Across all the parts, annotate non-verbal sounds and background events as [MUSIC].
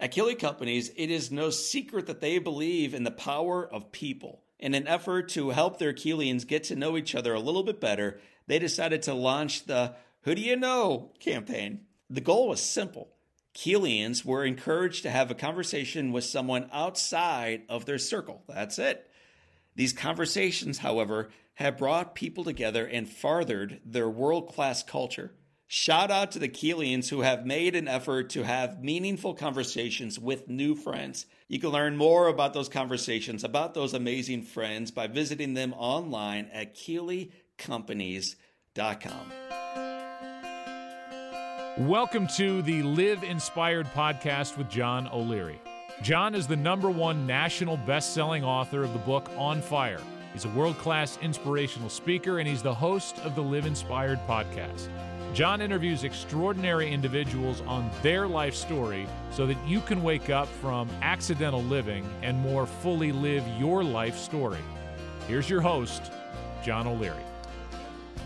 At Keeley Companies, it is no secret that they believe in the power of people. In an effort to help their Keelians get to know each other a little bit better, they decided to launch the Who Do You Know campaign. The goal was simple. Keelians were encouraged to have a conversation with someone outside of their circle. That's it. These conversations, however, have brought people together and farthered their world class culture. Shout out to the Keelians who have made an effort to have meaningful conversations with new friends. You can learn more about those conversations, about those amazing friends, by visiting them online at KeeleyCompanies.com. Welcome to the Live Inspired podcast with John O'Leary. John is the number one national best selling author of the book On Fire. He's a world class inspirational speaker, and he's the host of the Live Inspired podcast. John interviews extraordinary individuals on their life story so that you can wake up from accidental living and more fully live your life story. Here's your host, John O'Leary.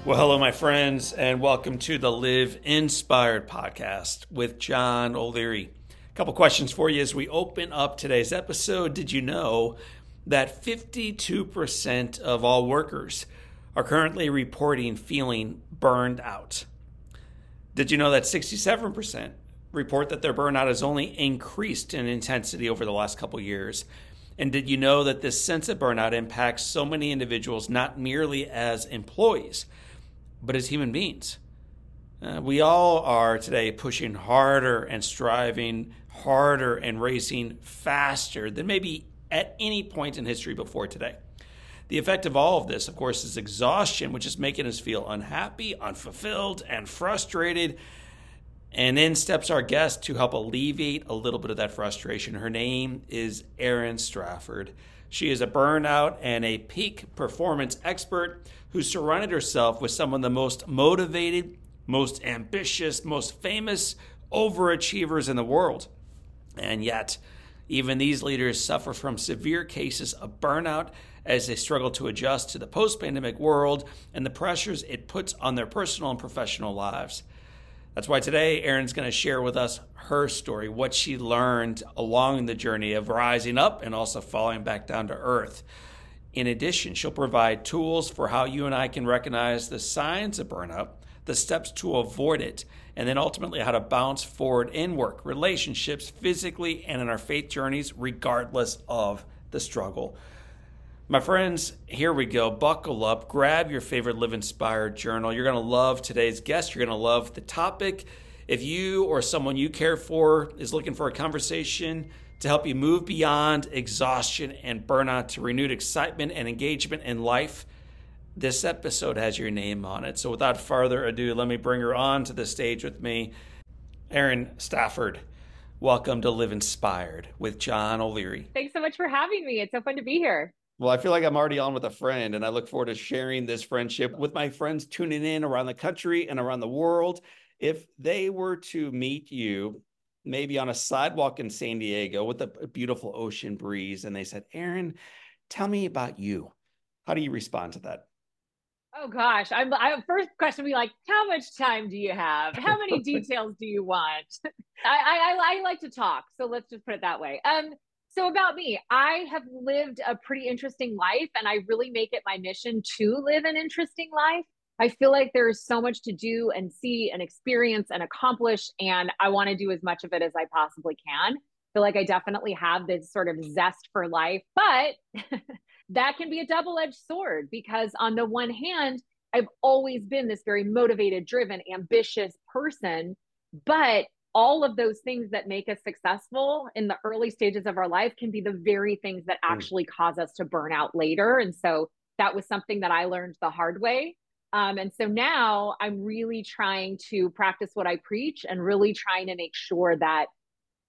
Well, hello, my friends, and welcome to the Live Inspired podcast with John O'Leary. A couple questions for you as we open up today's episode. Did you know that 52% of all workers are currently reporting feeling burned out? Did you know that 67% report that their burnout has only increased in intensity over the last couple years? And did you know that this sense of burnout impacts so many individuals not merely as employees, but as human beings? Uh, we all are today pushing harder and striving harder and racing faster than maybe at any point in history before today. The effect of all of this, of course, is exhaustion, which is making us feel unhappy, unfulfilled, and frustrated. And in steps our guest to help alleviate a little bit of that frustration. Her name is Erin Stafford. She is a burnout and a peak performance expert who surrounded herself with some of the most motivated, most ambitious, most famous overachievers in the world. And yet, even these leaders suffer from severe cases of burnout as they struggle to adjust to the post pandemic world and the pressures it puts on their personal and professional lives. That's why today Erin's going to share with us her story, what she learned along the journey of rising up and also falling back down to earth. In addition, she'll provide tools for how you and I can recognize the signs of burnout, the steps to avoid it, and then ultimately how to bounce forward in work, relationships, physically, and in our faith journeys, regardless of the struggle. My friends, here we go. Buckle up, grab your favorite Live Inspired journal. You're going to love today's guest. You're going to love the topic. If you or someone you care for is looking for a conversation to help you move beyond exhaustion and burnout to renewed excitement and engagement in life, this episode has your name on it. So without further ado, let me bring her on to the stage with me. Erin Stafford, welcome to Live Inspired with John O'Leary. Thanks so much for having me. It's so fun to be here. Well, I feel like I'm already on with a friend, and I look forward to sharing this friendship with my friends tuning in around the country and around the world. If they were to meet you, maybe on a sidewalk in San Diego with a beautiful ocean breeze, and they said, Erin, tell me about you. How do you respond to that? Oh gosh, I'm. I first question would be like, how much time do you have? How many [LAUGHS] details do you want? [LAUGHS] I, I I like to talk, so let's just put it that way. Um, so, about me, I have lived a pretty interesting life, and I really make it my mission to live an interesting life. I feel like there is so much to do and see and experience and accomplish, and I want to do as much of it as I possibly can. I feel like I definitely have this sort of zest for life, but [LAUGHS] that can be a double edged sword because, on the one hand, I've always been this very motivated, driven, ambitious person. But all of those things that make us successful in the early stages of our life can be the very things that hmm. actually cause us to burn out later. And so that was something that I learned the hard way. Um, and so now I'm really trying to practice what I preach and really trying to make sure that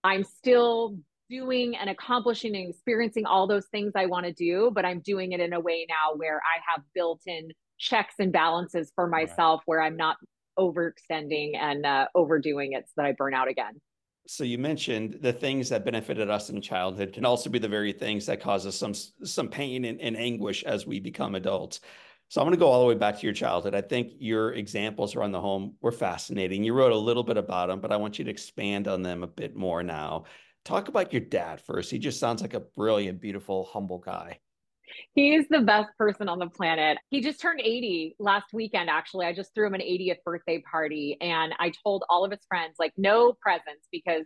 I'm still doing and accomplishing and experiencing all those things I want to do, but I'm doing it in a way now where I have built in checks and balances for myself right. where I'm not overextending and uh, overdoing it so that I burn out again. So you mentioned the things that benefited us in childhood can also be the very things that cause us some some pain and, and anguish as we become adults. So I'm going to go all the way back to your childhood. I think your examples around the home were fascinating. You wrote a little bit about them, but I want you to expand on them a bit more now. Talk about your dad first. He just sounds like a brilliant, beautiful, humble guy. He's the best person on the planet. He just turned 80 last weekend, actually. I just threw him an 80th birthday party and I told all of his friends, like, no presents because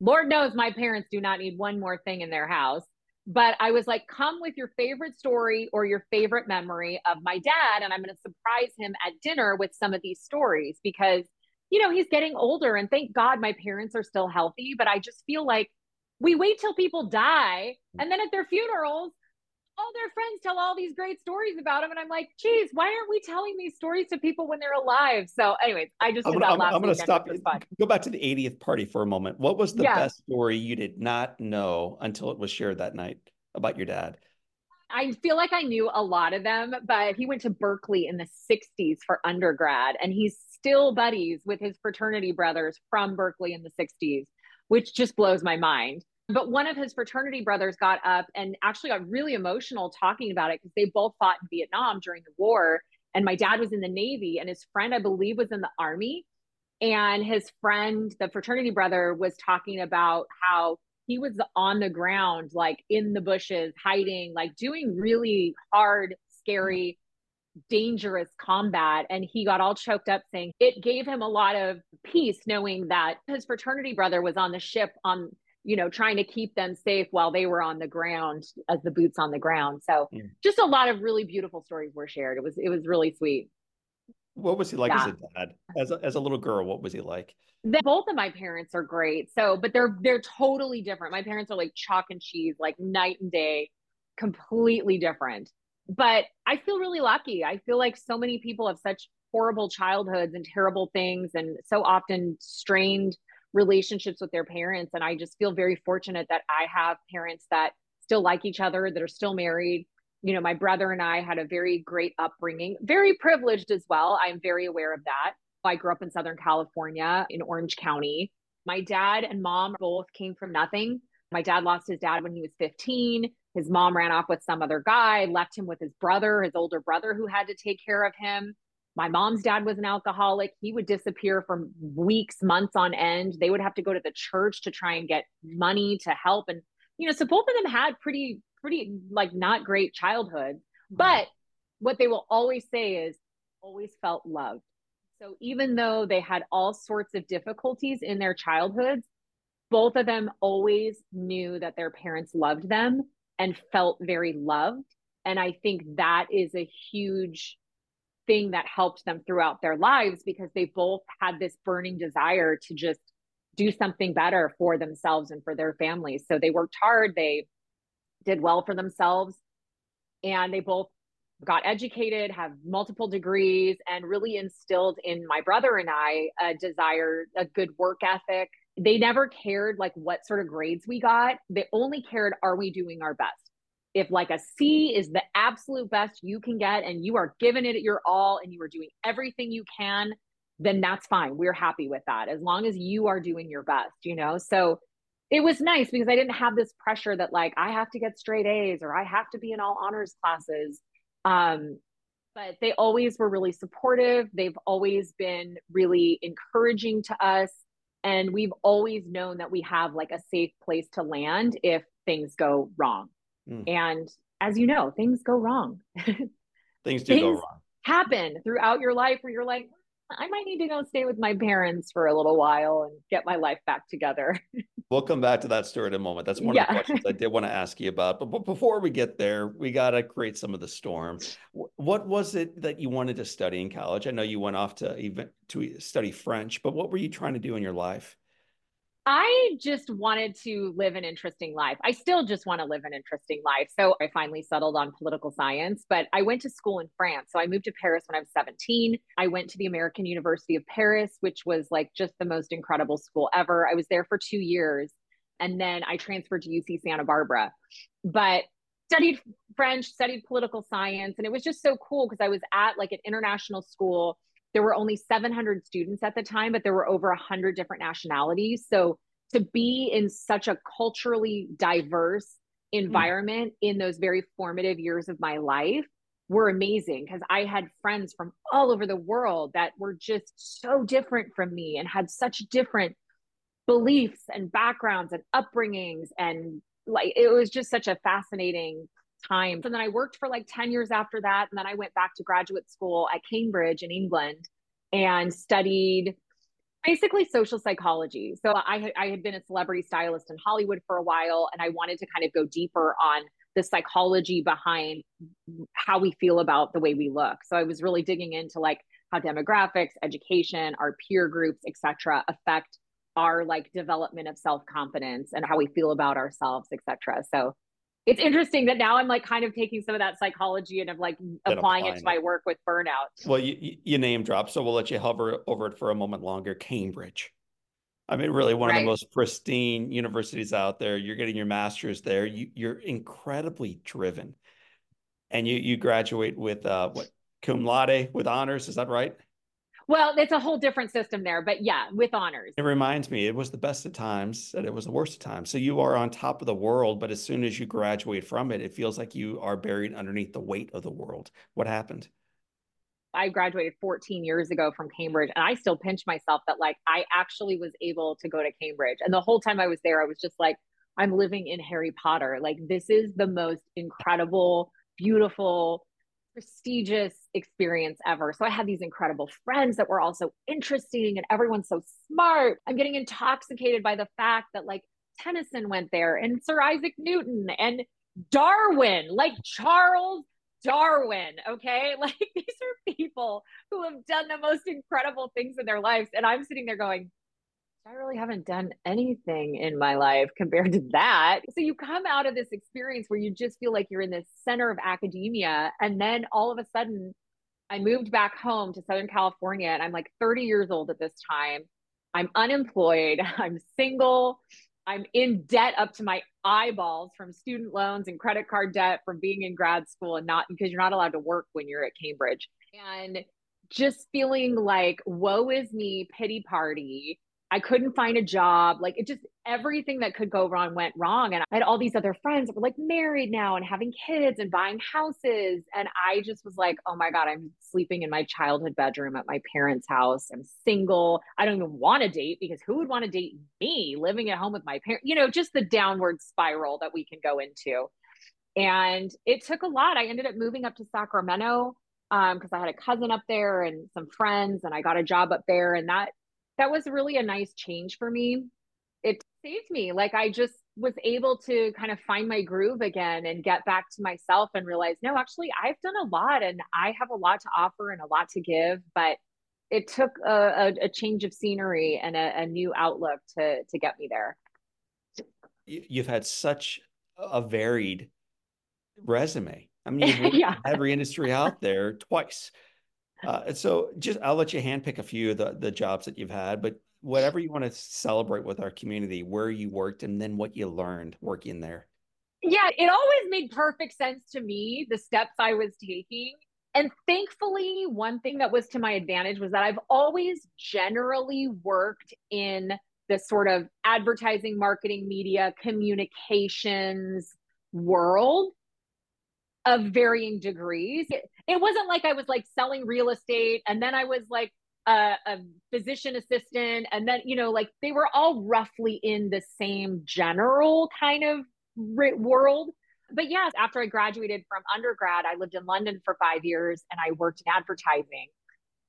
Lord knows my parents do not need one more thing in their house. But I was like, come with your favorite story or your favorite memory of my dad. And I'm going to surprise him at dinner with some of these stories because, you know, he's getting older. And thank God my parents are still healthy. But I just feel like we wait till people die. And then at their funerals, all their friends tell all these great stories about him. And I'm like, geez, why aren't we telling these stories to people when they're alive? So, anyways, I just I'm did gonna, I'm, I'm gonna stop. Go back to the 80th party for a moment. What was the Yeah. best story you did not know until it was shared that night about your dad? I feel like I knew a lot of them, but he went to Berkeley in the 60s for undergrad, and he's still buddies with his fraternity brothers from Berkeley in the 60s, which just blows my mind. But one of his fraternity brothers got up and actually got really emotional talking about it because they both fought in Vietnam during the war. And my dad was in the Navy, and his friend, I believe, was in the Army. And his friend, the fraternity brother, was talking about how he was on the ground, like in the bushes, hiding, like doing really hard, scary, dangerous combat. And he got all choked up saying it gave him a lot of peace knowing that his fraternity brother was on the ship on, you know, trying to keep them safe while they were on the ground as the boots on the ground. So Yeah. just a lot of really beautiful stories were shared. It was it was really sweet. What was he like as a dad? As a, as a little girl, what was he like? They, both of my parents are great. So, but they're they're totally different. My parents are like chalk and cheese, like night and day, completely different. But I feel really lucky. I feel like so many people have such horrible childhoods and terrible things and so often strained relationships with their parents and I just feel very fortunate that I have parents that still like each other, that are still married. You know, my brother and I had a very great upbringing, very privileged as well. I'm very aware of that. I grew up in Southern California in Orange County. My dad and mom both came from nothing. My dad lost his dad when he was 15. His mom ran off with some other guy, left him with his brother, his older brother, who had to take care of him. My mom's dad was an alcoholic. He would disappear for weeks, months on end. They would have to go to the church to try and get money to help. And, you know, so both of them had pretty, pretty like not great childhood. Mm-hmm. But what they will always say is always felt loved. So even though they had all sorts of difficulties in their childhoods, both of them always knew that their parents loved them and felt very loved. And I think that is a huge thing that helped them throughout their lives because they both had this burning desire to just do something better for themselves and for their families. So they worked hard, they did well for themselves, and they both got educated, have multiple degrees, and really instilled in my brother and I a desire, a good work ethic. They never cared like what sort of grades we got. They only cared, are we doing our best? If like a C is the absolute best you can get and you are giving it your all and you are doing everything you can, then that's fine. We're happy with that as long as you are doing your best, you know? So it was nice because I didn't have this pressure that like I have to get straight A's or I have to be in all honors classes. Um, but they always were really supportive. They've always been really encouraging to us. And we've always known that we have like a safe place to land if things go wrong. Mm. And as you know, things go wrong. [LAUGHS] Things do go wrong. Happen throughout your life where you're like, I might need to go stay with my parents for a little while and get my life back together. [LAUGHS] We'll come back to that story in a moment. That's one of the questions I did want to ask you about. But, but before we get there, we got to create some of the storm. What was it that you wanted to study in college? I know you went off to even to study French, but what were you trying to do in your life? I just wanted to live an interesting life. I still just want to live an interesting life. So I finally settled on political science, but I went to school in France. So I moved to Paris when I was 17. I went to the American University of Paris, which was like just the most incredible school ever. I was there for two years and then I transferred to UC Santa Barbara. But studied French, studied political science, and it was just so cool because I was at like an international school there were only 700 students at the time but there were over 100 different nationalities. So to be in such a culturally diverse hmm. environment in those very formative years of my life were amazing because i had friends from all over the world that were just so different from me and had such different beliefs and backgrounds and upbringings and like it was just such a fascinating time. And then I worked for like 10 years after that. And then I went back to graduate school at Cambridge in England and studied basically social psychology. So I, I had been a celebrity stylist in Hollywood for a while, and I wanted to kind of go deeper on the psychology behind how we feel about the way we look. So I was really digging into like how demographics, education, our peer groups, etc., affect our like development of self-confidence and how we feel about ourselves, etc. So it's interesting that now I'm like kind of taking some of that psychology and of like applying, applying it to my work with burnout. Well, you, you name drop, so we'll let you hover over it for a moment longer. Cambridge. I mean, really one right. of the most pristine universities out there. You're getting your master's there. You, you're incredibly driven, and you you graduate with uh, what cum laude with honors. Is that right? Well, it's a whole different system there, but yeah, with honors. It reminds me, it was the best of times and it was the worst of times. So you are on top of the world, but as soon as you graduate from it, it feels like you are buried underneath the weight of the world. What happened? I graduated 14 years ago from Cambridge, and I still pinch myself that like I actually was able to go to Cambridge. And the whole time I was there, I was just like, I'm living in Harry Potter. Like, this is the most incredible, beautiful, prestigious experience ever. So I had these incredible friends that were also interesting and everyone's so smart. I'm getting intoxicated by the fact that like Tennyson went there and Sir Isaac Newton and Darwin, like Charles Darwin, okay? [LAUGHS] Like these are people who have done the most incredible things in their lives. And I'm sitting there going, I really haven't done anything in my life compared to that. So you come out of this experience where you just feel like you're in the center of academia. And then all of a sudden, I moved back home to Southern California and I'm like 30 years old at this time. I'm unemployed, [LAUGHS] I'm single, I'm in debt up to my eyeballs from student loans and credit card debt from being in grad school and not because you're not allowed to work when you're at Cambridge. And just feeling like, woe is me, pity party I couldn't find a job. Like it just everything that could go wrong went wrong. And I had all these other friends that were like married now and having kids and buying houses. And I just was like, oh my God, I'm sleeping in my childhood bedroom at my parents' house. I'm single. I don't even want to date because who would want to date me living at home with my parents? You know, just the downward spiral that we can go into. And it took a lot. I ended up moving up to Sacramento because um, I had a cousin up there and some friends, and I got a job up there. And that that was really a nice change for me. It saved me. Like I just was able to kind of find my groove again and get back to myself and realize, no, actually, I've done a lot and I have a lot to offer and a lot to give. But it took a, a, a change of scenery and a, a, new outlook to to get me there. You've had such a varied resume. I mean, [LAUGHS] yeah. every industry out there twice. Uh, so just I'll let you handpick a few of the, the jobs that you've had, but whatever you want to celebrate with our community, where you worked and then what you learned working there. Yeah, it always made perfect sense to me, the steps I was taking. And thankfully, one thing that was to my advantage was that I've always generally worked in the sort of advertising, marketing, media, communications world of varying degrees. It, it wasn't like I was like selling real estate and then I was like a, a, physician assistant and then you know like they were all roughly in the same general kind of world but yes after i graduated from undergrad i lived in london for five years and i worked in advertising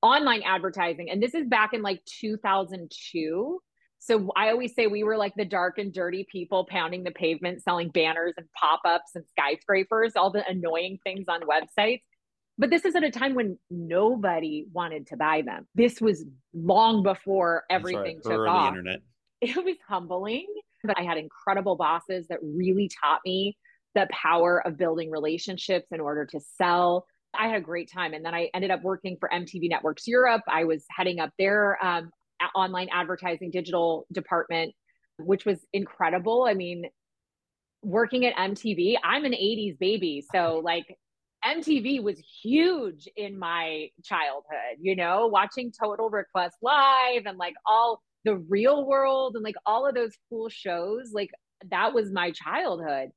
online advertising and this is back in like 2002 so I always say we were like the dark and dirty people pounding the pavement, selling banners and pop ups and skyscrapers, all the annoying things on websites. But this is at a time when nobody wanted to buy them. This was long before everything took off. Internet. [LAUGHS] It was humbling, but I had incredible bosses that really taught me the power of building relationships in order to sell. I had a great time. And then I ended up working for MTV Networks Europe. I was heading up their um, online advertising digital department, which was incredible. I mean, working at MTV, I'm an 80s baby. So, like, MTV was huge in my childhood, you know, watching Total Request Live and like all the real world and like all of those cool shows. Like, that was my childhood.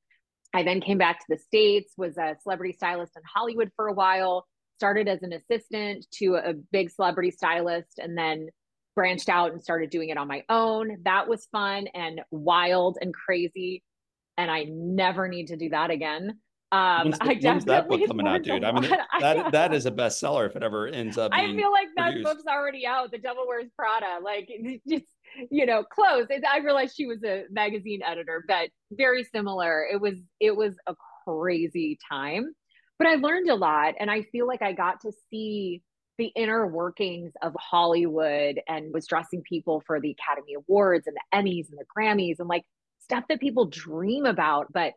I then came back to the States, was a celebrity stylist in Hollywood for a while, started as an assistant to a big celebrity stylist, and then branched out and started doing it on my own. That was fun and wild and crazy. And I never need to do that again. Um, when's, the, I when's that book coming out, dude? I mean, that that is a bestseller if it ever ends up. I feel like that produced. book's already out. The Devil Wears Prada, like [LAUGHS] just you know, close. I realized she was a magazine editor, but very similar. It was it was a crazy time, but I learned a lot, and I feel like I got to see the inner workings of Hollywood and was dressing people for the Academy Awards and the Emmys and the Grammys and like stuff that people dream about, but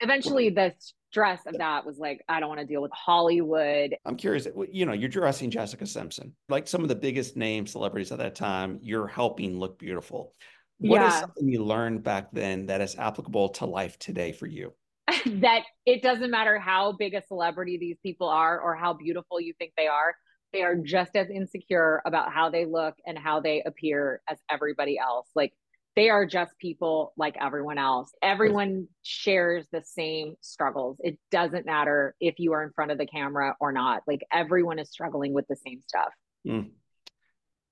eventually the stress of that was like, I don't want to deal with Hollywood. I'm curious, you know, you're dressing Jessica Simpson, like some of the biggest name celebrities at that time, you're helping look beautiful. What yeah. is something you learned back then that is applicable to life today for you? [LAUGHS] that it doesn't matter how big a celebrity these people are or how beautiful you think they are. They are just as insecure about how they look and how they appear as everybody else. Like they are just people like everyone else. Everyone shares the same struggles. It doesn't matter if you are in front of the camera or not. Like everyone is struggling with the same stuff. Mm.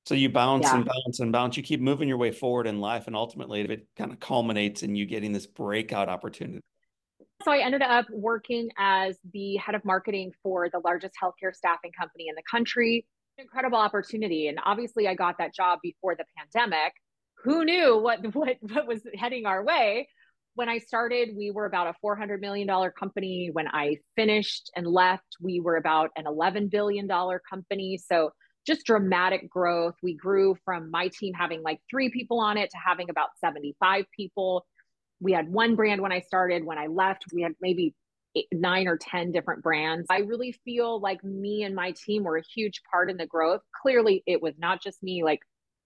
So you bounce yeah. and bounce and bounce. You keep moving your way forward in life, and ultimately, it kind of culminates in you getting this breakout opportunity. So I ended up working as the head of marketing for the largest healthcare staffing company in the country. Incredible opportunity, and obviously, I got that job before the pandemic. Who knew what [LAUGHS] what what was heading our way? When i started we were about a 400 million dollar company. When i finished and left we were about an 11 billion dollar company. So just dramatic growth. We grew from my team having like three people on it to having about 75 people we had one brand when i started when i left we had maybe eight, nine or 10 different brands. I really feel like me and my team were a huge part in the growth. Clearly, it was not just me, like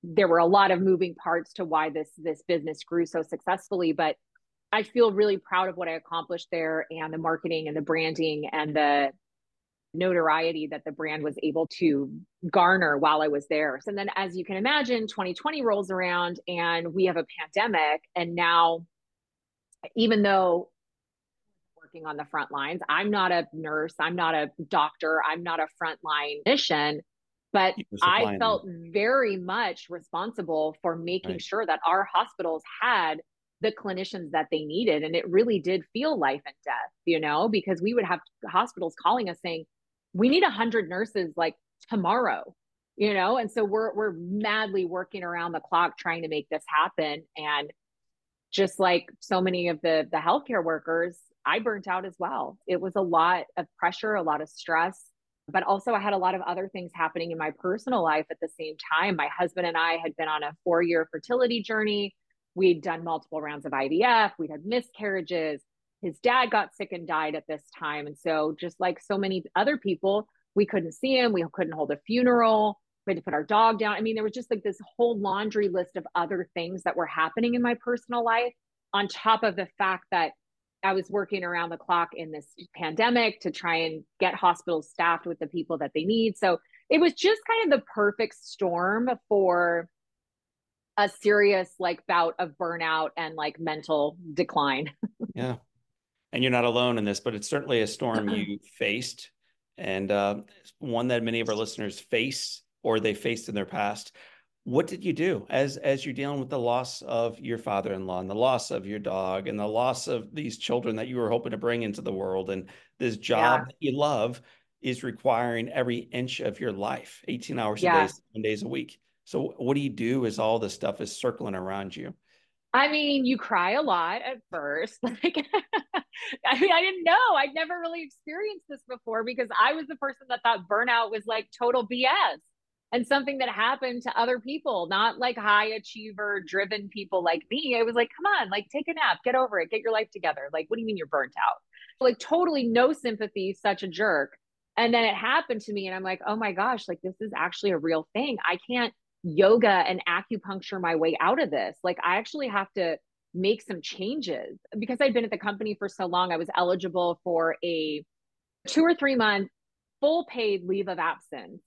there were a lot of moving parts to why this this business grew so successfully but i feel really proud of what i accomplished there and the marketing and the branding and the notoriety that the brand was able to garner while i was there and then as you can imagine 2020 rolls around and we have a pandemic and now even though working on the front lines i'm not a nurse i'm not a doctor i'm not a frontline mission but I felt very much responsible for making right. sure that our hospitals had the clinicians that they needed. And it really did feel life and death, you know, because we would have hospitals calling us saying, we need 100 nurses like tomorrow you know and so we're we're madly working around the clock trying to make this happen and just like so many of the the healthcare workers i burnt out as well it was a lot of pressure a lot of stress but also I had a lot of other things happening in my personal life at the same time. My husband and I had been on a four year fertility journey. We'd done multiple rounds of IVF, we'd had miscarriages. His dad got sick and died at this time. And so, just like so many other people, we couldn't see him, we couldn't hold a funeral, we had to put our dog down. I mean, there was just like this whole laundry list of other things that were happening in my personal life, on top of the fact that I was working around the clock in this pandemic to try and get hospitals staffed with the people that they need. So it was just kind of the perfect storm for a serious like bout of burnout and like mental decline. [LAUGHS] yeah. And you're not alone in this, but it's certainly a storm [CLEARS THROAT] you faced and uh, one that many of our listeners face or they faced in their past what did you do as as you're dealing with the loss of your father-in-law and the loss of your dog and the loss of these children that you were hoping to bring into the world and this job yeah. that you love is requiring every inch of your life 18 hours yeah. a day seven days a week so what do you do as all this stuff is circling around you I mean, you cry a lot at first. [LAUGHS] Like, [LAUGHS] I mean, I didn't know. I'd never really experienced this before because I was the person that thought burnout was like total BS and something that happened to other people, not like high achiever driven people like me. It was like, come on, like take a nap, get over it, get your life together. Like, what do you mean you're burnt out? Like, totally no sympathy, such a jerk. And then it happened to me, and I'm like, oh my gosh, like this is actually a real thing. I can't yoga and acupuncture my way out of this. Like, I actually have to make some changes because I'd been at the company for so long. I was eligible for a two or three month full paid leave of absence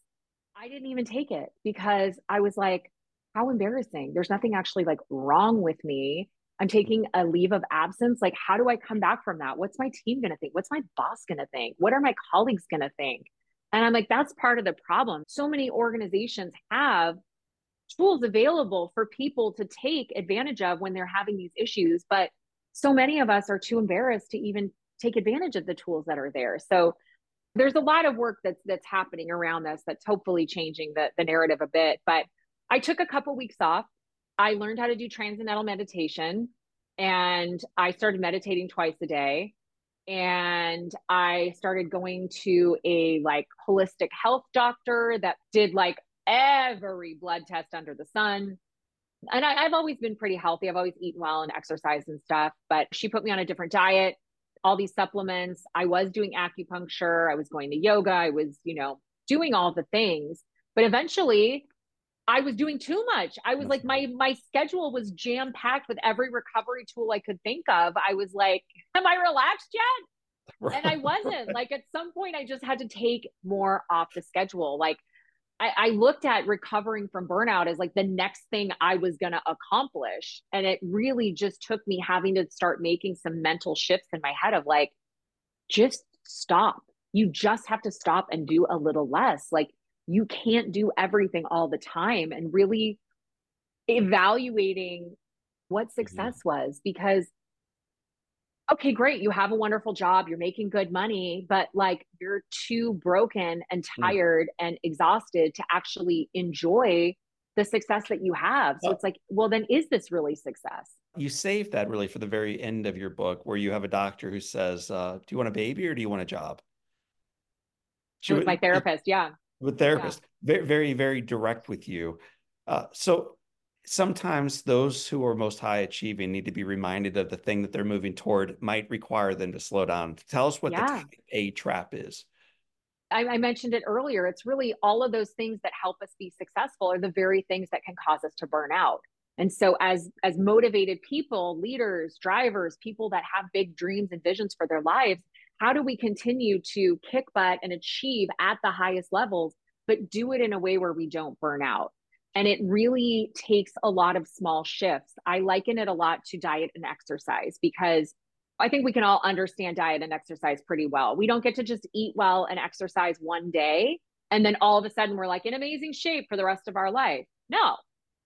I didn't even take it because I was like, how embarrassing. There's nothing actually like wrong with me. I'm taking a leave of absence. Like, how do I come back from that? What's my team going to think? What's my boss going to think? What are my colleagues going to think? And I'm like, that's part of the problem. So many organizations have tools available for people to take advantage of when they're having these issues. But so many of us are too embarrassed to even take advantage of the tools that are there. So there's a lot of work that's that's happening around this that's hopefully changing the, the narrative a bit. But I took a couple weeks off. I learned how to do transcendental meditation and I started meditating twice a day. And I started going to a like holistic health doctor that did like every blood test under the sun. And I, have always been pretty healthy. I've always eaten well and exercised and stuff. But she put me on a different diet, all these supplements. I was doing acupuncture. I was going to yoga. I was, you know, doing all the things. But eventually, I was doing too much. I was like my my schedule was jam packed with every recovery tool I could think of. I was like, am I relaxed yet? [LAUGHS] And I wasn't. Like at some point I just had to take more off the schedule. Like I, I looked at recovering from burnout as like the next thing I was going to accomplish. And it really just took me having to start making some mental shifts in my head of like, just stop. You just have to stop and do a little less. Like, you can't do everything all the time and really evaluating what mm-hmm. success mm-hmm. was because okay, great, you have a wonderful job, you're making good money, but like you're too broken and mm. tired mm. and exhausted to actually enjoy the success that you have. So well, it's like, well, then is this really success? You saved that really for the very end of your book, where you have a doctor who says, uh, Do you want a baby or do you want a job? She was my therapist, yeah. With therapist, yeah. very, very, very direct with you. Uh, so sometimes those who are most high achieving need to be reminded of the thing that they're moving toward might require them to slow down. Tell us what yeah. the type A trap is. I, I, mentioned it earlier. It's really all of those things that help us be successful are the very things that can cause us to burn out. And so as as motivated people, leaders, drivers, people that have big dreams and visions for their lives, how do we continue to kick butt and achieve at the highest levels, but do it in a way where we don't burn out? And it really takes a lot of small shifts. I liken it a lot to diet and exercise because I think we can all understand diet and exercise pretty well. We don't get to just eat well and exercise one day and then all of a sudden we're like in amazing shape for the rest of our life. No,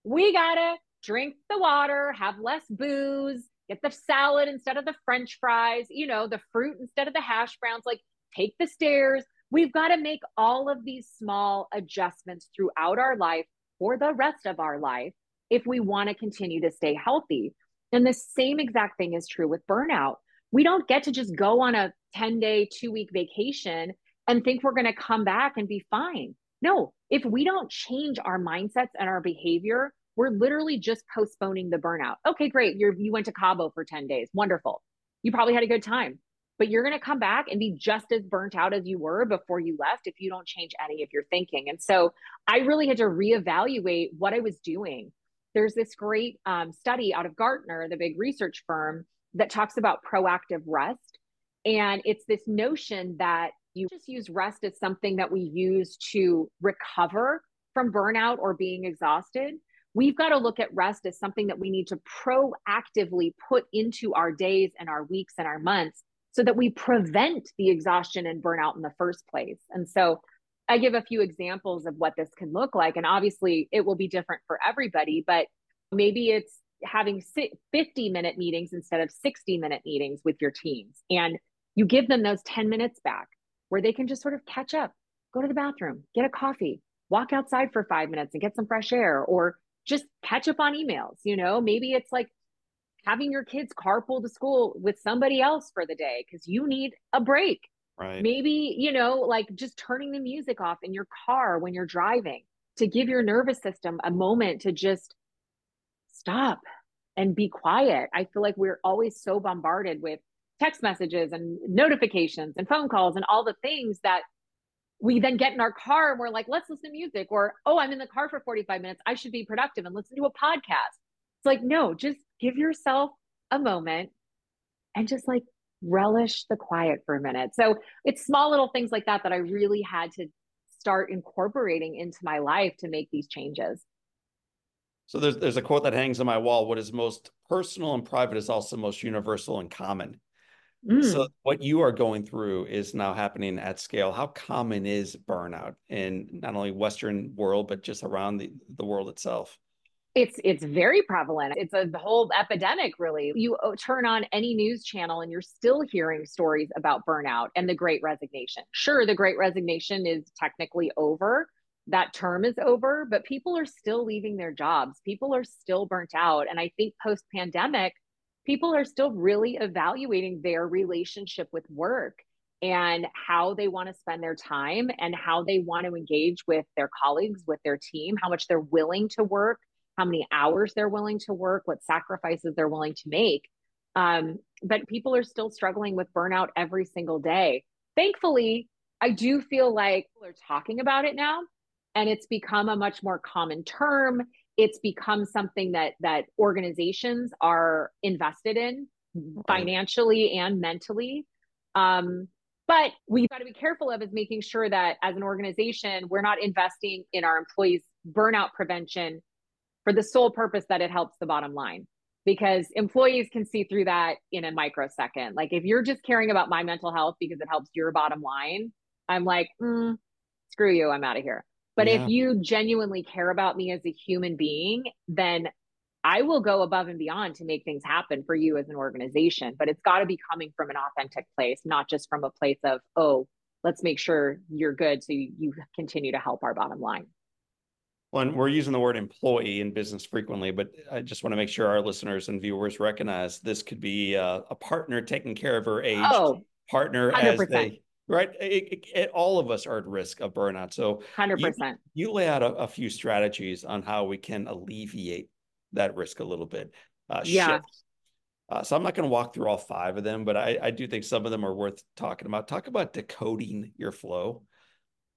we gotta drink the water, have less booze, get the salad instead of the french fries, you know, the fruit instead of the hash browns, like take the stairs. We've got to make all of these small adjustments throughout our life for the rest of our life if we want to continue to stay healthy. And the same exact thing is true with burnout. We don't get to just go on a 10 day, two week vacation and think we're going to come back and be fine. No, if we don't change our mindsets and our behavior, we're literally just postponing the burnout. Okay, great. you you went to Cabo for 10 days. Wonderful. You probably had a good time but you're going to come back and be just as burnt out as you were before you left if you don't change any of your thinking. And so I really had to reevaluate what I was doing. There's this great um, study out of Gartner, the big research firm, that talks about proactive rest. And it's this notion that you just use rest as something that we use to recover from burnout or being exhausted. We've got to look at rest as something that we need to proactively put into our days and our weeks and our months so that we prevent the exhaustion and burnout in the first place. And so I give a few examples of what this can look like. And obviously, it will be different for everybody, but maybe it's having 50 minute meetings instead of 60 minute meetings with your teams. And you give them those 10 minutes back where they can just sort of catch up, go to the bathroom, get a coffee, walk outside for five minutes and get some fresh air, or just catch up on emails. You know, maybe it's like having your kids carpool to school with somebody else for the day because you need a break. Right. Maybe, you know, like just turning the music off in your car when you're driving to give your nervous system a moment to just stop and be quiet. I feel like we're always so bombarded with text messages and notifications and phone calls and all the things that we then get in our car and we're like, let's listen to music, or oh, I'm in the car for 45 minutes. I should be productive and listen to a podcast. It's like, no, just give yourself a moment and just like relish the quiet for a minute. So it's small little things like that that I really had to start incorporating into my life to make these changes. So there's there's a quote that hangs on my wall. What is most personal and private is also most universal and common. Mm. So what you are going through is now happening at scale. How common is burnout in not only Western world, but just around the, the world itself? It's it's very prevalent. It's a whole epidemic, really. You uh, turn on any news channel and you're still hearing stories about burnout and the Great Resignation. Sure, the Great Resignation is technically over. That term is over, but people are still leaving their jobs. People are still burnt out, and I think post pandemic, people are still really evaluating their relationship with work and how they want to spend their time and how they want to engage with their colleagues, with their team, how much they're willing to work, how many hours they're willing to work, what sacrifices they're willing to make. Um, but people are still struggling with burnout every single day. Thankfully, I do feel like people are talking about it now and it's become a much more common term it's become something that that organizations are invested in financially and mentally um, but we've got to be careful of is making sure that as an organization we're not investing in our employees burnout prevention for the sole purpose that it helps the bottom line because employees can see through that in a microsecond like if you're just caring about my mental health because it helps your bottom line i'm like mm, screw you i'm out of here but yeah. if you genuinely care about me as a human being, then I will go above and beyond to make things happen for you as an organization. But it's got to be coming from an authentic place, not just from a place of, oh, let's make sure you're good so you, you continue to help our bottom line. Well, and we're using the word employee in business frequently, but I just want to make sure our listeners and viewers recognize this could be a, a partner taking care of her age, oh, partner 100%. as they right? It, it, all of us are at risk of burnout. So, 100%. You, you lay out a, a, few strategies on how we can alleviate that risk a little bit. Uh, yeah. Uh, so, I'm not going to walk through all five of them, but I, I do think some of them are worth talking about. Talk about decoding your flow.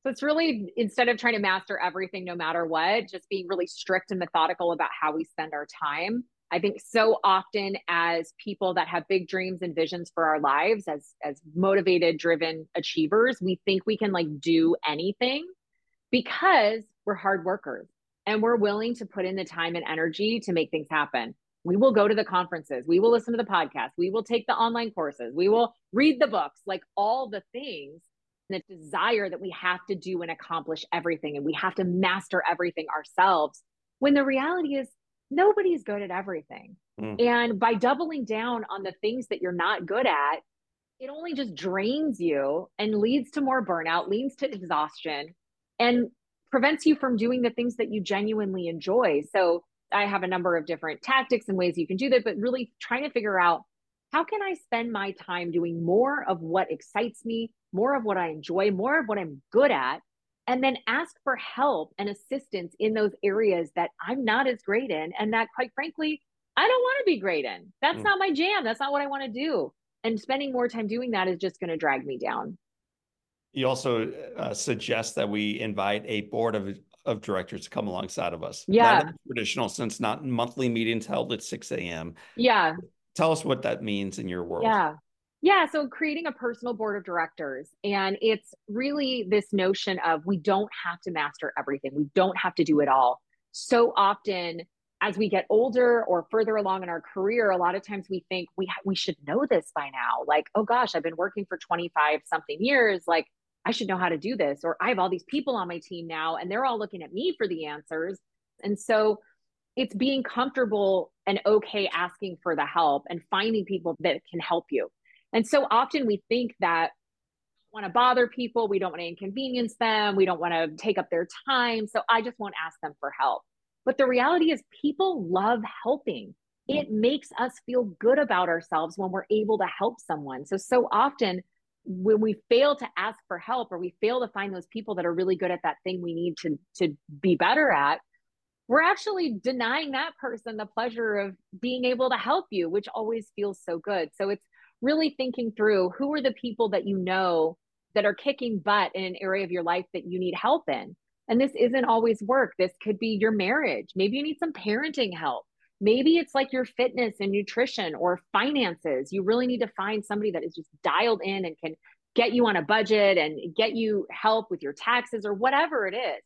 So it's really instead of trying to master everything no matter what, just being really strict and methodical about how we spend our time. I think so often as people that have big dreams and visions for our lives, as as motivated, driven achievers, we think we can like do anything because we're hard workers and we're willing to put in the time and energy to make things happen. We will go to the conferences, we will listen to the podcast, we will take the online courses, we will read the books, like all the things and the desire that we have to do and accomplish everything and we have to master everything ourselves. When the reality is nobody's good at everything. Mm. And by doubling down on the things that you're not good at, it only just drains you and leads to more burnout, leads to exhaustion, and prevents you from doing the things that you genuinely enjoy. So, I have a number of different tactics and ways you can do that, but really trying to figure out how can I spend my time doing more of what excites me, more of what I enjoy, more of what I'm good at, and then ask for help and assistance in those areas that I'm not as great in and that quite frankly I don't want to be great in. That's mm. not my jam. That's not what I want to do. And spending more time doing that is just going to drag me down. You also uh, suggest that we invite a board of of directors to come alongside of us. Yeah. traditional since not monthly meetings held at 6 a.m. Yeah. Tell us what that means in your world. Yeah. Yeah, so creating a personal board of directors. And it's really this notion of we don't have to master everything, we don't have to do it all. So often, as we get older or further along in our career, a lot of times we think we, ha- we should know this by now. Like, oh gosh, I've been working for 25 something years. Like, I should know how to do this. Or I have all these people on my team now, and they're all looking at me for the answers. And so, it's being comfortable and okay asking for the help and finding people that can help you and so often we think that want to bother people, we don't want to inconvenience them, we don't want to take up their time. So I just won't ask them for help. But the reality is, people love helping. It makes us feel good about ourselves when we're able to help someone. So, so often when we fail to ask for help or we fail to find those people that are really good at that thing we need to, to be better at, we're actually denying that person the pleasure of being able to help you, which always feels so good. So it's really thinking through who are the people that you know that are kicking butt in an area of your life that you need help in. And this isn't always work. This could be your marriage. Maybe you need some parenting help. Maybe it's like your fitness and nutrition or finances. You really need to find somebody that is just dialed in and can get you on a budget and get you help with your taxes or whatever it is.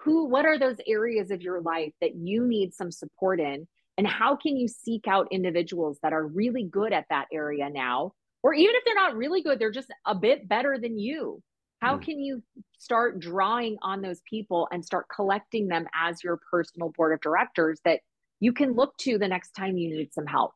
Who what are those areas of your life that you need some support in and how can you seek out individuals that are really good at that area now or even if they're not really good, they're just a bit better than you. How mm. can you start drawing on those people and start collecting them as your personal board of directors that you can look to the next time you need some help?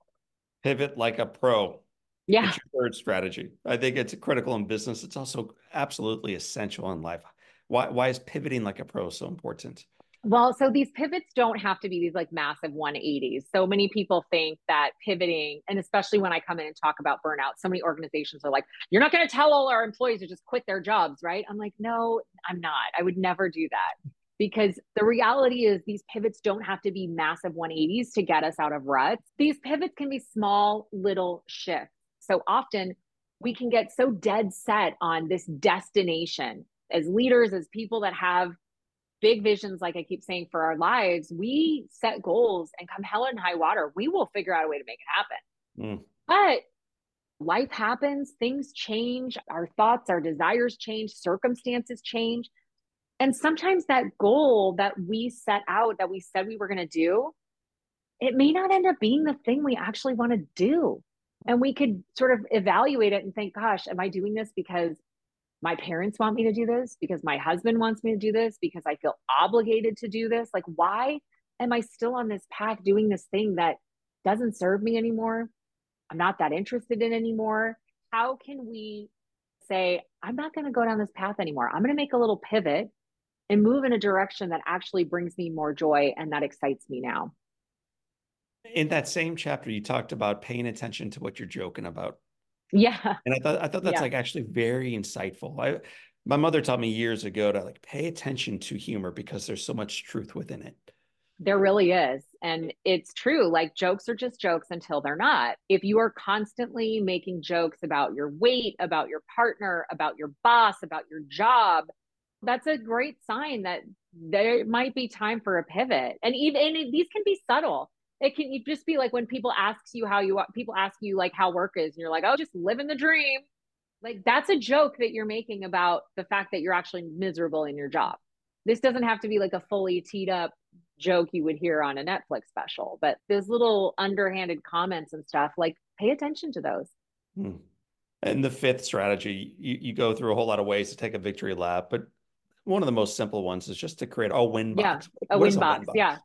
Pivot like a pro. Yeah. It's your third strategy. I think it's critical in business. It's also absolutely essential in life. Why, why is pivoting like a pro so important? Well, so these pivots don't have to be these like massive 180s. So many people think that pivoting, and especially when I come in and talk about burnout, so many organizations are like, you're not going to tell all our employees to just quit their jobs, right? I'm like, no, I'm not. I would never do that because the reality is these pivots don't have to be massive 180s to get us out of ruts. These pivots can be small little shifts. So often we can get so dead set on this destination as leaders, as people that have big visions, like I keep saying, for our lives, we set goals and come hell and high water, we will figure out a way to make it happen. Mm. But life happens, things change, our thoughts, our desires change, circumstances change. And sometimes that goal that we set out, that we said we were going to do, it may not end up being the thing we actually want to do. And we could sort of evaluate it and think, gosh, am I doing this because my parents want me to do this because my husband wants me to do this because I feel obligated to do this. Like, why am I still on this path doing this thing that doesn't serve me anymore? I'm not that interested in anymore. How can we say, I'm not going to go down this path anymore? I'm going to make a little pivot and move in a direction that actually brings me more joy and that excites me now. In that same chapter, you talked about paying attention to what you're joking about. Yeah. And I thought I thought that's yeah. like actually very insightful. I my mother taught me years ago to like pay attention to humor because there's so much truth within it. There really is. And it's true. Like jokes are just jokes until they're not. If you are constantly making jokes about your weight, about your partner, about your boss, about your job, that's a great sign that there might be time for a pivot. And even and these can be subtle it can just be like when people ask you how you people ask you like how work is and you're like oh just living the dream like that's a joke that you're making about the fact that you're actually miserable in your job this doesn't have to be like a fully teed up joke you would hear on a netflix special but those little underhanded comments and stuff like pay attention to those hmm. and the fifth strategy you, you go through a whole lot of ways to take a victory lap but one of the most simple ones is just to create a win box. Yeah, a win box, a win box. Yeah.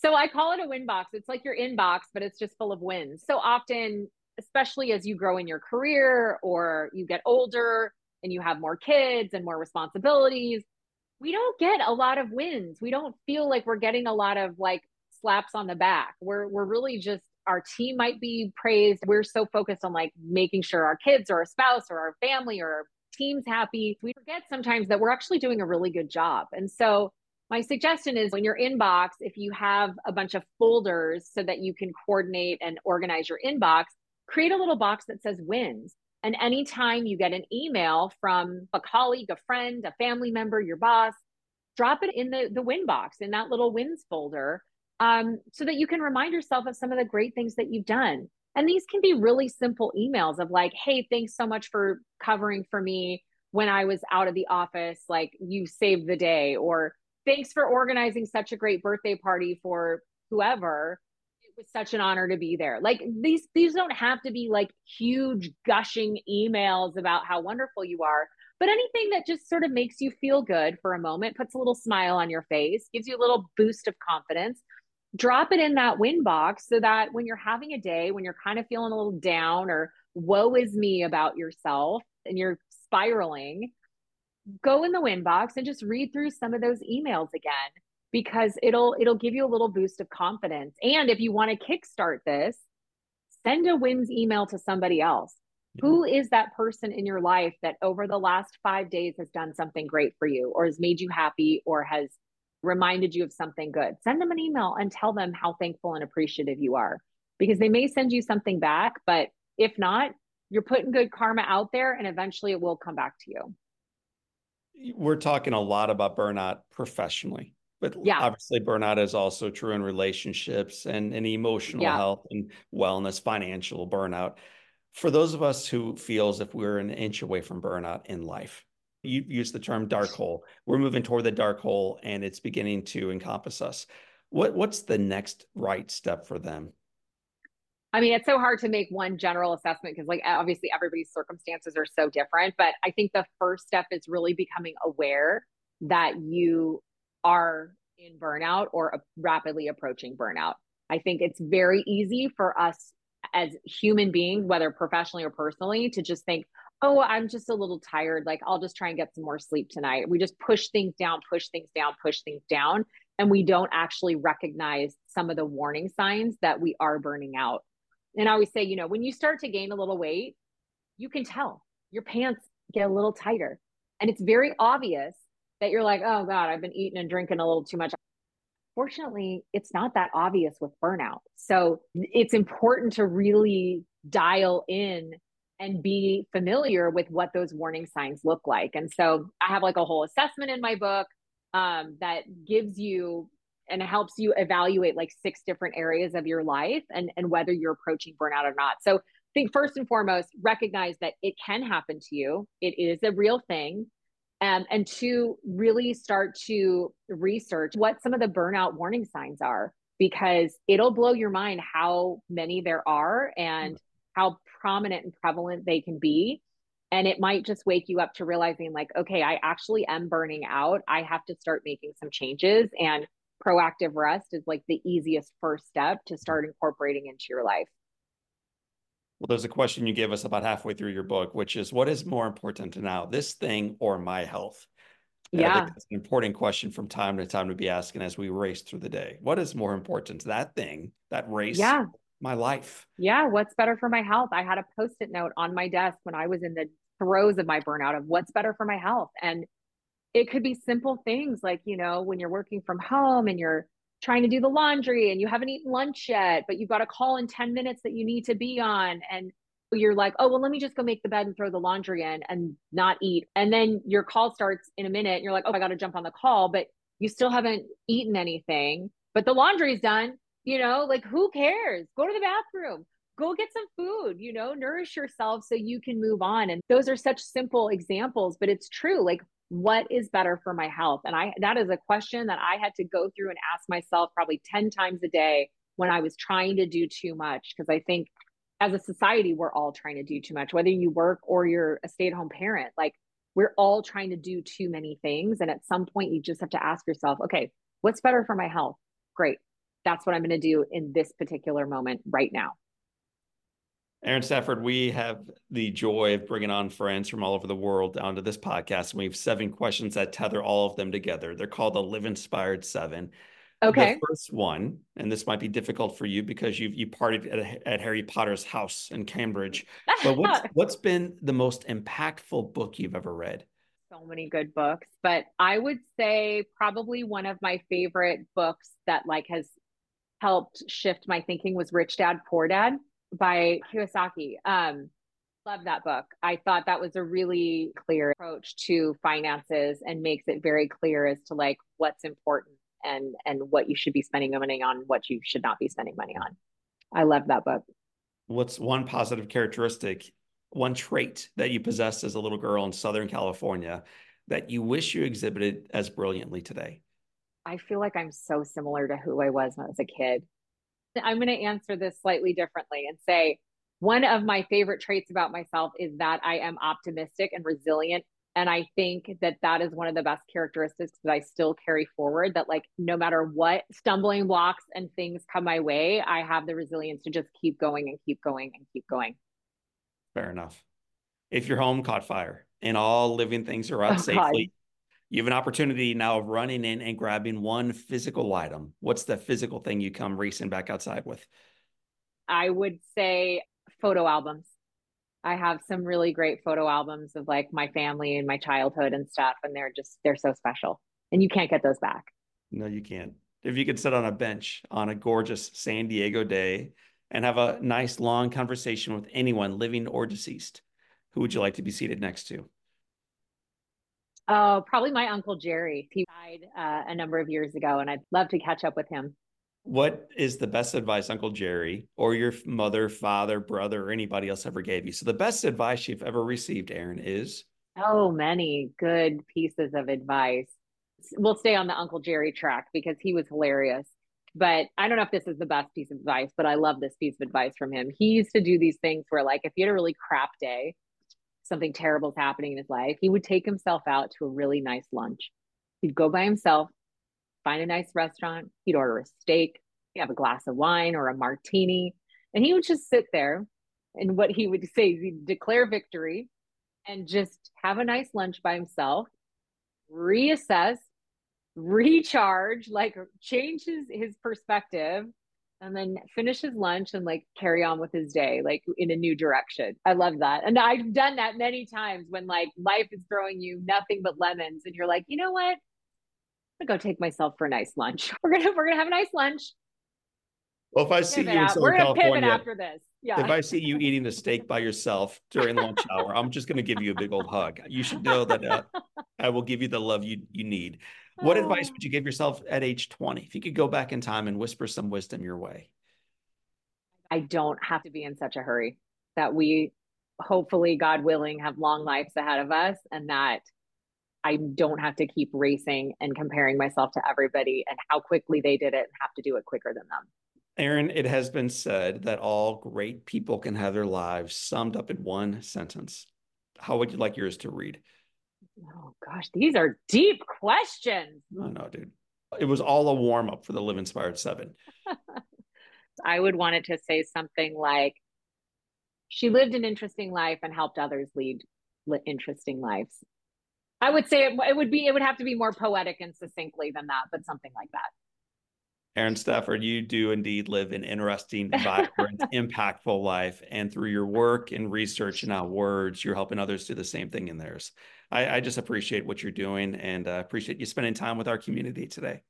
So I call it a win box. It's like your inbox, but it's just full of wins. So often, especially as you grow in your career or you get older and you have more kids and more responsibilities, we don't get a lot of wins. We don't feel like we're getting a lot of like slaps on the back. We're we're really just our team might be praised. We're so focused on like making sure our kids or our spouse or our family or our team's happy. We forget sometimes that we're actually doing a really good job. And so my suggestion is in your inbox, if you have a bunch of folders so that you can coordinate and organize your inbox, create a little box that says wins. And anytime you get an email from a colleague, a friend, a family member, your boss, drop it in the, the win box in that little wins folder um, so that you can remind yourself of some of the great things that you've done. And these can be really simple emails of like, hey, thanks so much for covering for me when I was out of the office. Like, you saved the day. Or thanks for organizing such a great birthday party for whoever. It was such an honor to be there. Like these these don't have to be like huge gushing emails about how wonderful you are but anything that just sort of makes you feel good for a moment puts a little smile on your face gives you a little boost of confidence drop it in that win box so that when you're having a day when you're kind of feeling a little down or woe is me about yourself and you're spiraling go in the win box and just read through some of those emails again because it'll it'll give you a little boost of confidence. And if you want to kickstart this send a wins email to somebody else. Mm-hmm. Who is that person in your life that over the last 5 days has done something great for you or has made you happy or has reminded you of something good? Send them an email and tell them how thankful and appreciative you are because they may send you something back but if not you're putting good karma out there and eventually it will come back to you we're talking a lot about burnout professionally but yeah. obviously burnout is also true in relationships and, and emotional yeah. health and wellness financial burnout for those of us who feel as if we're an inch away from burnout in life you use the term dark hole we're moving toward the dark hole and it's beginning to encompass us what what's the next right step for them I mean, it's so hard to make one general assessment because, like, obviously everybody's circumstances are so different. But I think the first step is really becoming aware that you are in burnout or rapidly approaching burnout. I think it's very easy for us as human beings, whether professionally or personally, to just think, oh, I'm just a little tired. Like, I'll just try and get some more sleep tonight. We just push things down, push things down, push things down. And we don't actually recognize some of the warning signs that we are burning out. And I always say, you know, when you start to gain a little weight, you can tell your pants get a little tighter. And it's very obvious that you're like, oh God, I've been eating and drinking a little too much. Fortunately, it's not that obvious with burnout. So it's important to really dial in and be familiar with what those warning signs look like. And so I have like a whole assessment in my book um, that gives you and it helps you evaluate like six different areas of your life and, and whether you're approaching burnout or not. So think first and foremost, recognize that it can happen to you. It is a real thing. Um, and to really start to research what some of the burnout warning signs are, because it'll blow your mind how many there are and how prominent and prevalent they can be. And it might just wake you up to realizing, like, okay, I actually am burning out. I have to start making some changes. And proactive rest is like the easiest first step to mm-hmm. start incorporating into your life. Well, there's a question you gave us about halfway through your book, which is what is more important now, this thing or my health? And yeah. that's an important question from time to time to be asking as we race through the day. What is more important, that thing, that race, yeah my life. Yeah, what's better for my health? I had a post-it note on my desk when I was in the throes of my burnout of what's better for my health. And it could be simple things like, you know, when you're working from home and you're trying to do the laundry and you haven't eaten lunch yet, but you've got a call in 10 minutes that you need to be on and you're like, oh, well, let me just go make the bed and throw the laundry in and not eat. And then your call starts in a minute and you're like, oh, I got to jump on the call, but you still haven't eaten anything, but the laundry's done you know like who cares? Go to the bathroom. Go get some food you know nourish yourself so you can move on. And those are such simple examples but it's true like what is better for my health? And i that is a question that i had to go through and ask myself probably 10 times a day when i was trying to do too much because i think as a society we're all trying to do too much whether you work or you're a stay-at-home parent like we're all trying to do too many things. And at some point you just have to ask yourself okay what's better for my health? Great. That's what I'm going to do in this particular moment right now. Erin Stafford, we have the joy of bringing on friends from all over the world onto this podcast. And we have seven questions that tether all of them together. They're called the Live Inspired Seven. Okay. The first one, and this might be difficult for you because you've you partied at, at Harry Potter's house in Cambridge. But what's [LAUGHS] what's been the most impactful book you've ever read? so many good books, but I would say probably one of my favorite books that like has helped shift my thinking was Rich Dad Poor Dad by Kiyosaki. Um, love that book. I thought that was a really clear approach to finances and makes it very clear as to like what's important and and what you should be spending money on, what you should not be spending money on. I love that book. What's one positive characteristic, one trait that you possessed as a little girl in Southern California that you wish you exhibited as brilliantly today? I feel like I'm so similar to who I was when I was a kid. I'm going to answer this slightly differently and say one of my favorite traits about myself is that I am optimistic and resilient. And I think that that is one of the best characteristics that I still carry forward. That, like, no matter what stumbling blocks and things come my way, I have the resilience to just keep going and keep going and keep going. Fair enough. If your home caught fire and all living things are out oh, safely, God you have an opportunity now of running in and grabbing one physical item. What's the physical thing you come racing back outside with? I would say photo albums. I have some really great photo albums of like my family and my childhood and stuff, and they're just they're so special. And you can't get those back. No, you can't. If you could sit on a bench on a gorgeous San Diego day and have a nice long conversation with anyone living or deceased, who would you like to be seated next to? Oh, probably my uncle Jerry. He died uh, a number of years ago, and I'd love to catch up with him. What is the best advice Uncle Jerry or your mother, father, brother, or anybody else ever gave you? So, the best advice you've ever received, Erin, is? Oh, many good pieces of advice. We'll stay on the Uncle Jerry track because he was hilarious. But I don't know if this is the best piece of advice, but I love this piece of advice from him. He used to do these things where, like, if you had a really crap day, something terrible is happening in his life, he would take himself out to a really nice lunch. He'd go by himself, find a nice restaurant, he'd order a steak, he'd have a glass of wine or a martini, and he would just sit there. And what he would say is he'd declare victory and just have a nice lunch by himself, reassess, recharge, like change his, his perspective, and then finish his lunch and like carry on with his day, like in a new direction. I love that. And I've done that many times when like life is throwing you nothing but lemons and you're like, you know what? I'm gonna go take myself for a nice lunch. [LAUGHS] We're gonna we're gonna have a nice lunch. Well, if I see you in Southern California, after this. Yeah. If I see you eating a steak by yourself during lunch hour, I'm just going to give you a big old hug. You should know that uh, I will give you the love you you need. What oh. advice would you give yourself at age 20 if you could go back in time and whisper some wisdom your way? I don't have to be in such a hurry. That we hopefully, God willing, have long lives ahead of us, and that I don't have to keep racing and comparing myself to everybody and how quickly they did it and have to do it quicker than them. Erin, it has been said that all great people can have their lives summed up in one sentence. How would you like yours to read? Oh gosh, these are deep questions. I know, dude. It was all a warm up for the Live Inspired Seven. [LAUGHS] I would want it to say something like, "She lived an interesting life and helped others lead interesting lives." I would say it, it would be it would have to be more poetic and succinctly than that, but something like that. Erin Stafford, you do indeed live an interesting, [LAUGHS] vibrant, impactful life. And through your work and research and now words, you're helping others do the same thing in theirs. I, I just appreciate what you're doing and uh, appreciate you spending time with our community today.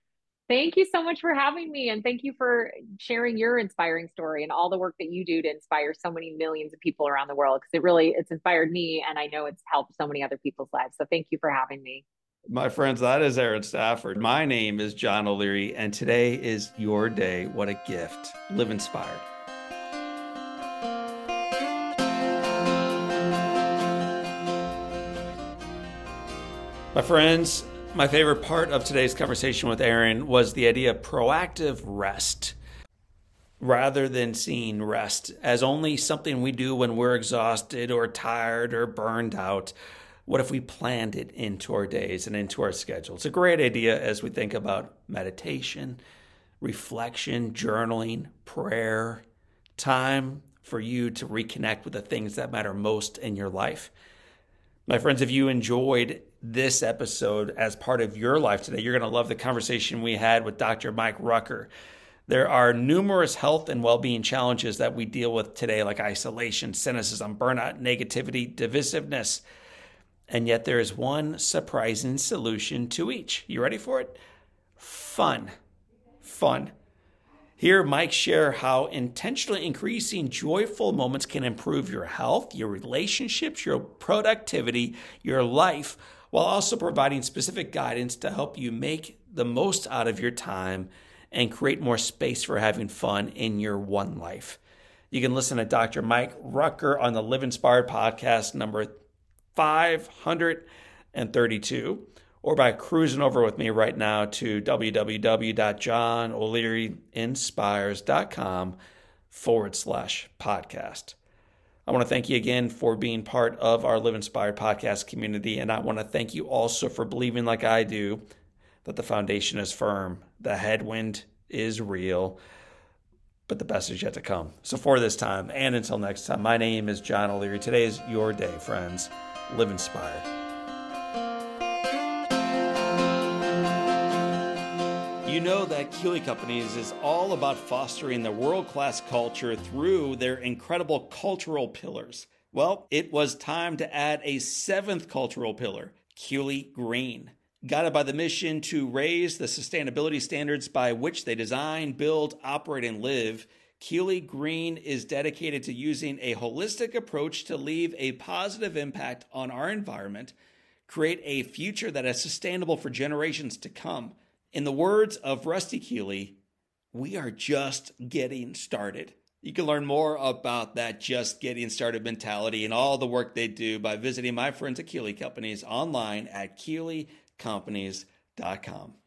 Thank you so much for having me. And thank you for sharing your inspiring story and all the work that you do to inspire so many millions of people around the world. Because it really, it's inspired me and I know it's helped so many other people's lives. So thank you for having me. My friends, that is Erin Stafford. My name is John O'Leary, and today is your day. What a gift. Live inspired. My friends, my favorite part of today's conversation with Erin was the idea of proactive rest rather than seeing rest as only something we do when we're exhausted or tired or burned out. What if we planned it into our days and into our schedule? It's a great idea as we think about meditation, reflection, journaling, prayer, time for you to reconnect with the things that matter most in your life. My friends, if you enjoyed this episode as part of your life today, you're going to love the conversation we had with Dr. Mike Rucker. There are numerous health and well being challenges that we deal with today, like isolation, cynicism, burnout, negativity, divisiveness and yet there is one surprising solution to each. You ready for it? Fun. Fun. Here, Mike share how intentionally increasing joyful moments can improve your health, your relationships, your productivity, your life, while also providing specific guidance to help you make the most out of your time and create more space for having fun in your one life. You can listen to Dr. Mike Rucker on the Live Inspired podcast number 532 or by cruising over with me right now to www.johnolearyinspires.com forward slash podcast. I want to thank you again for being part of our Live Inspired podcast community. And I want to thank you also for believing, like I do, that the foundation is firm, the headwind is real, but the best is yet to come. So, for this time and until next time, my name is John O'Leary. Today is your day, friends live inspired. You know that Keeley Companies is all about fostering the world class culture through their incredible cultural pillars. Well, it was time to add a seventh cultural pillar, Keeley Green. Guided by the mission to raise the sustainability standards by which they design, build, operate, and live, Keeley Green is dedicated to using a holistic approach to leave a positive impact on our environment, create a future that is sustainable for generations to come. In the words of Rusty Keeley, we are just getting started. You can learn more about that just getting started mentality and all the work they do by visiting my friends at Keeley Companies online at keeleycompanies.com.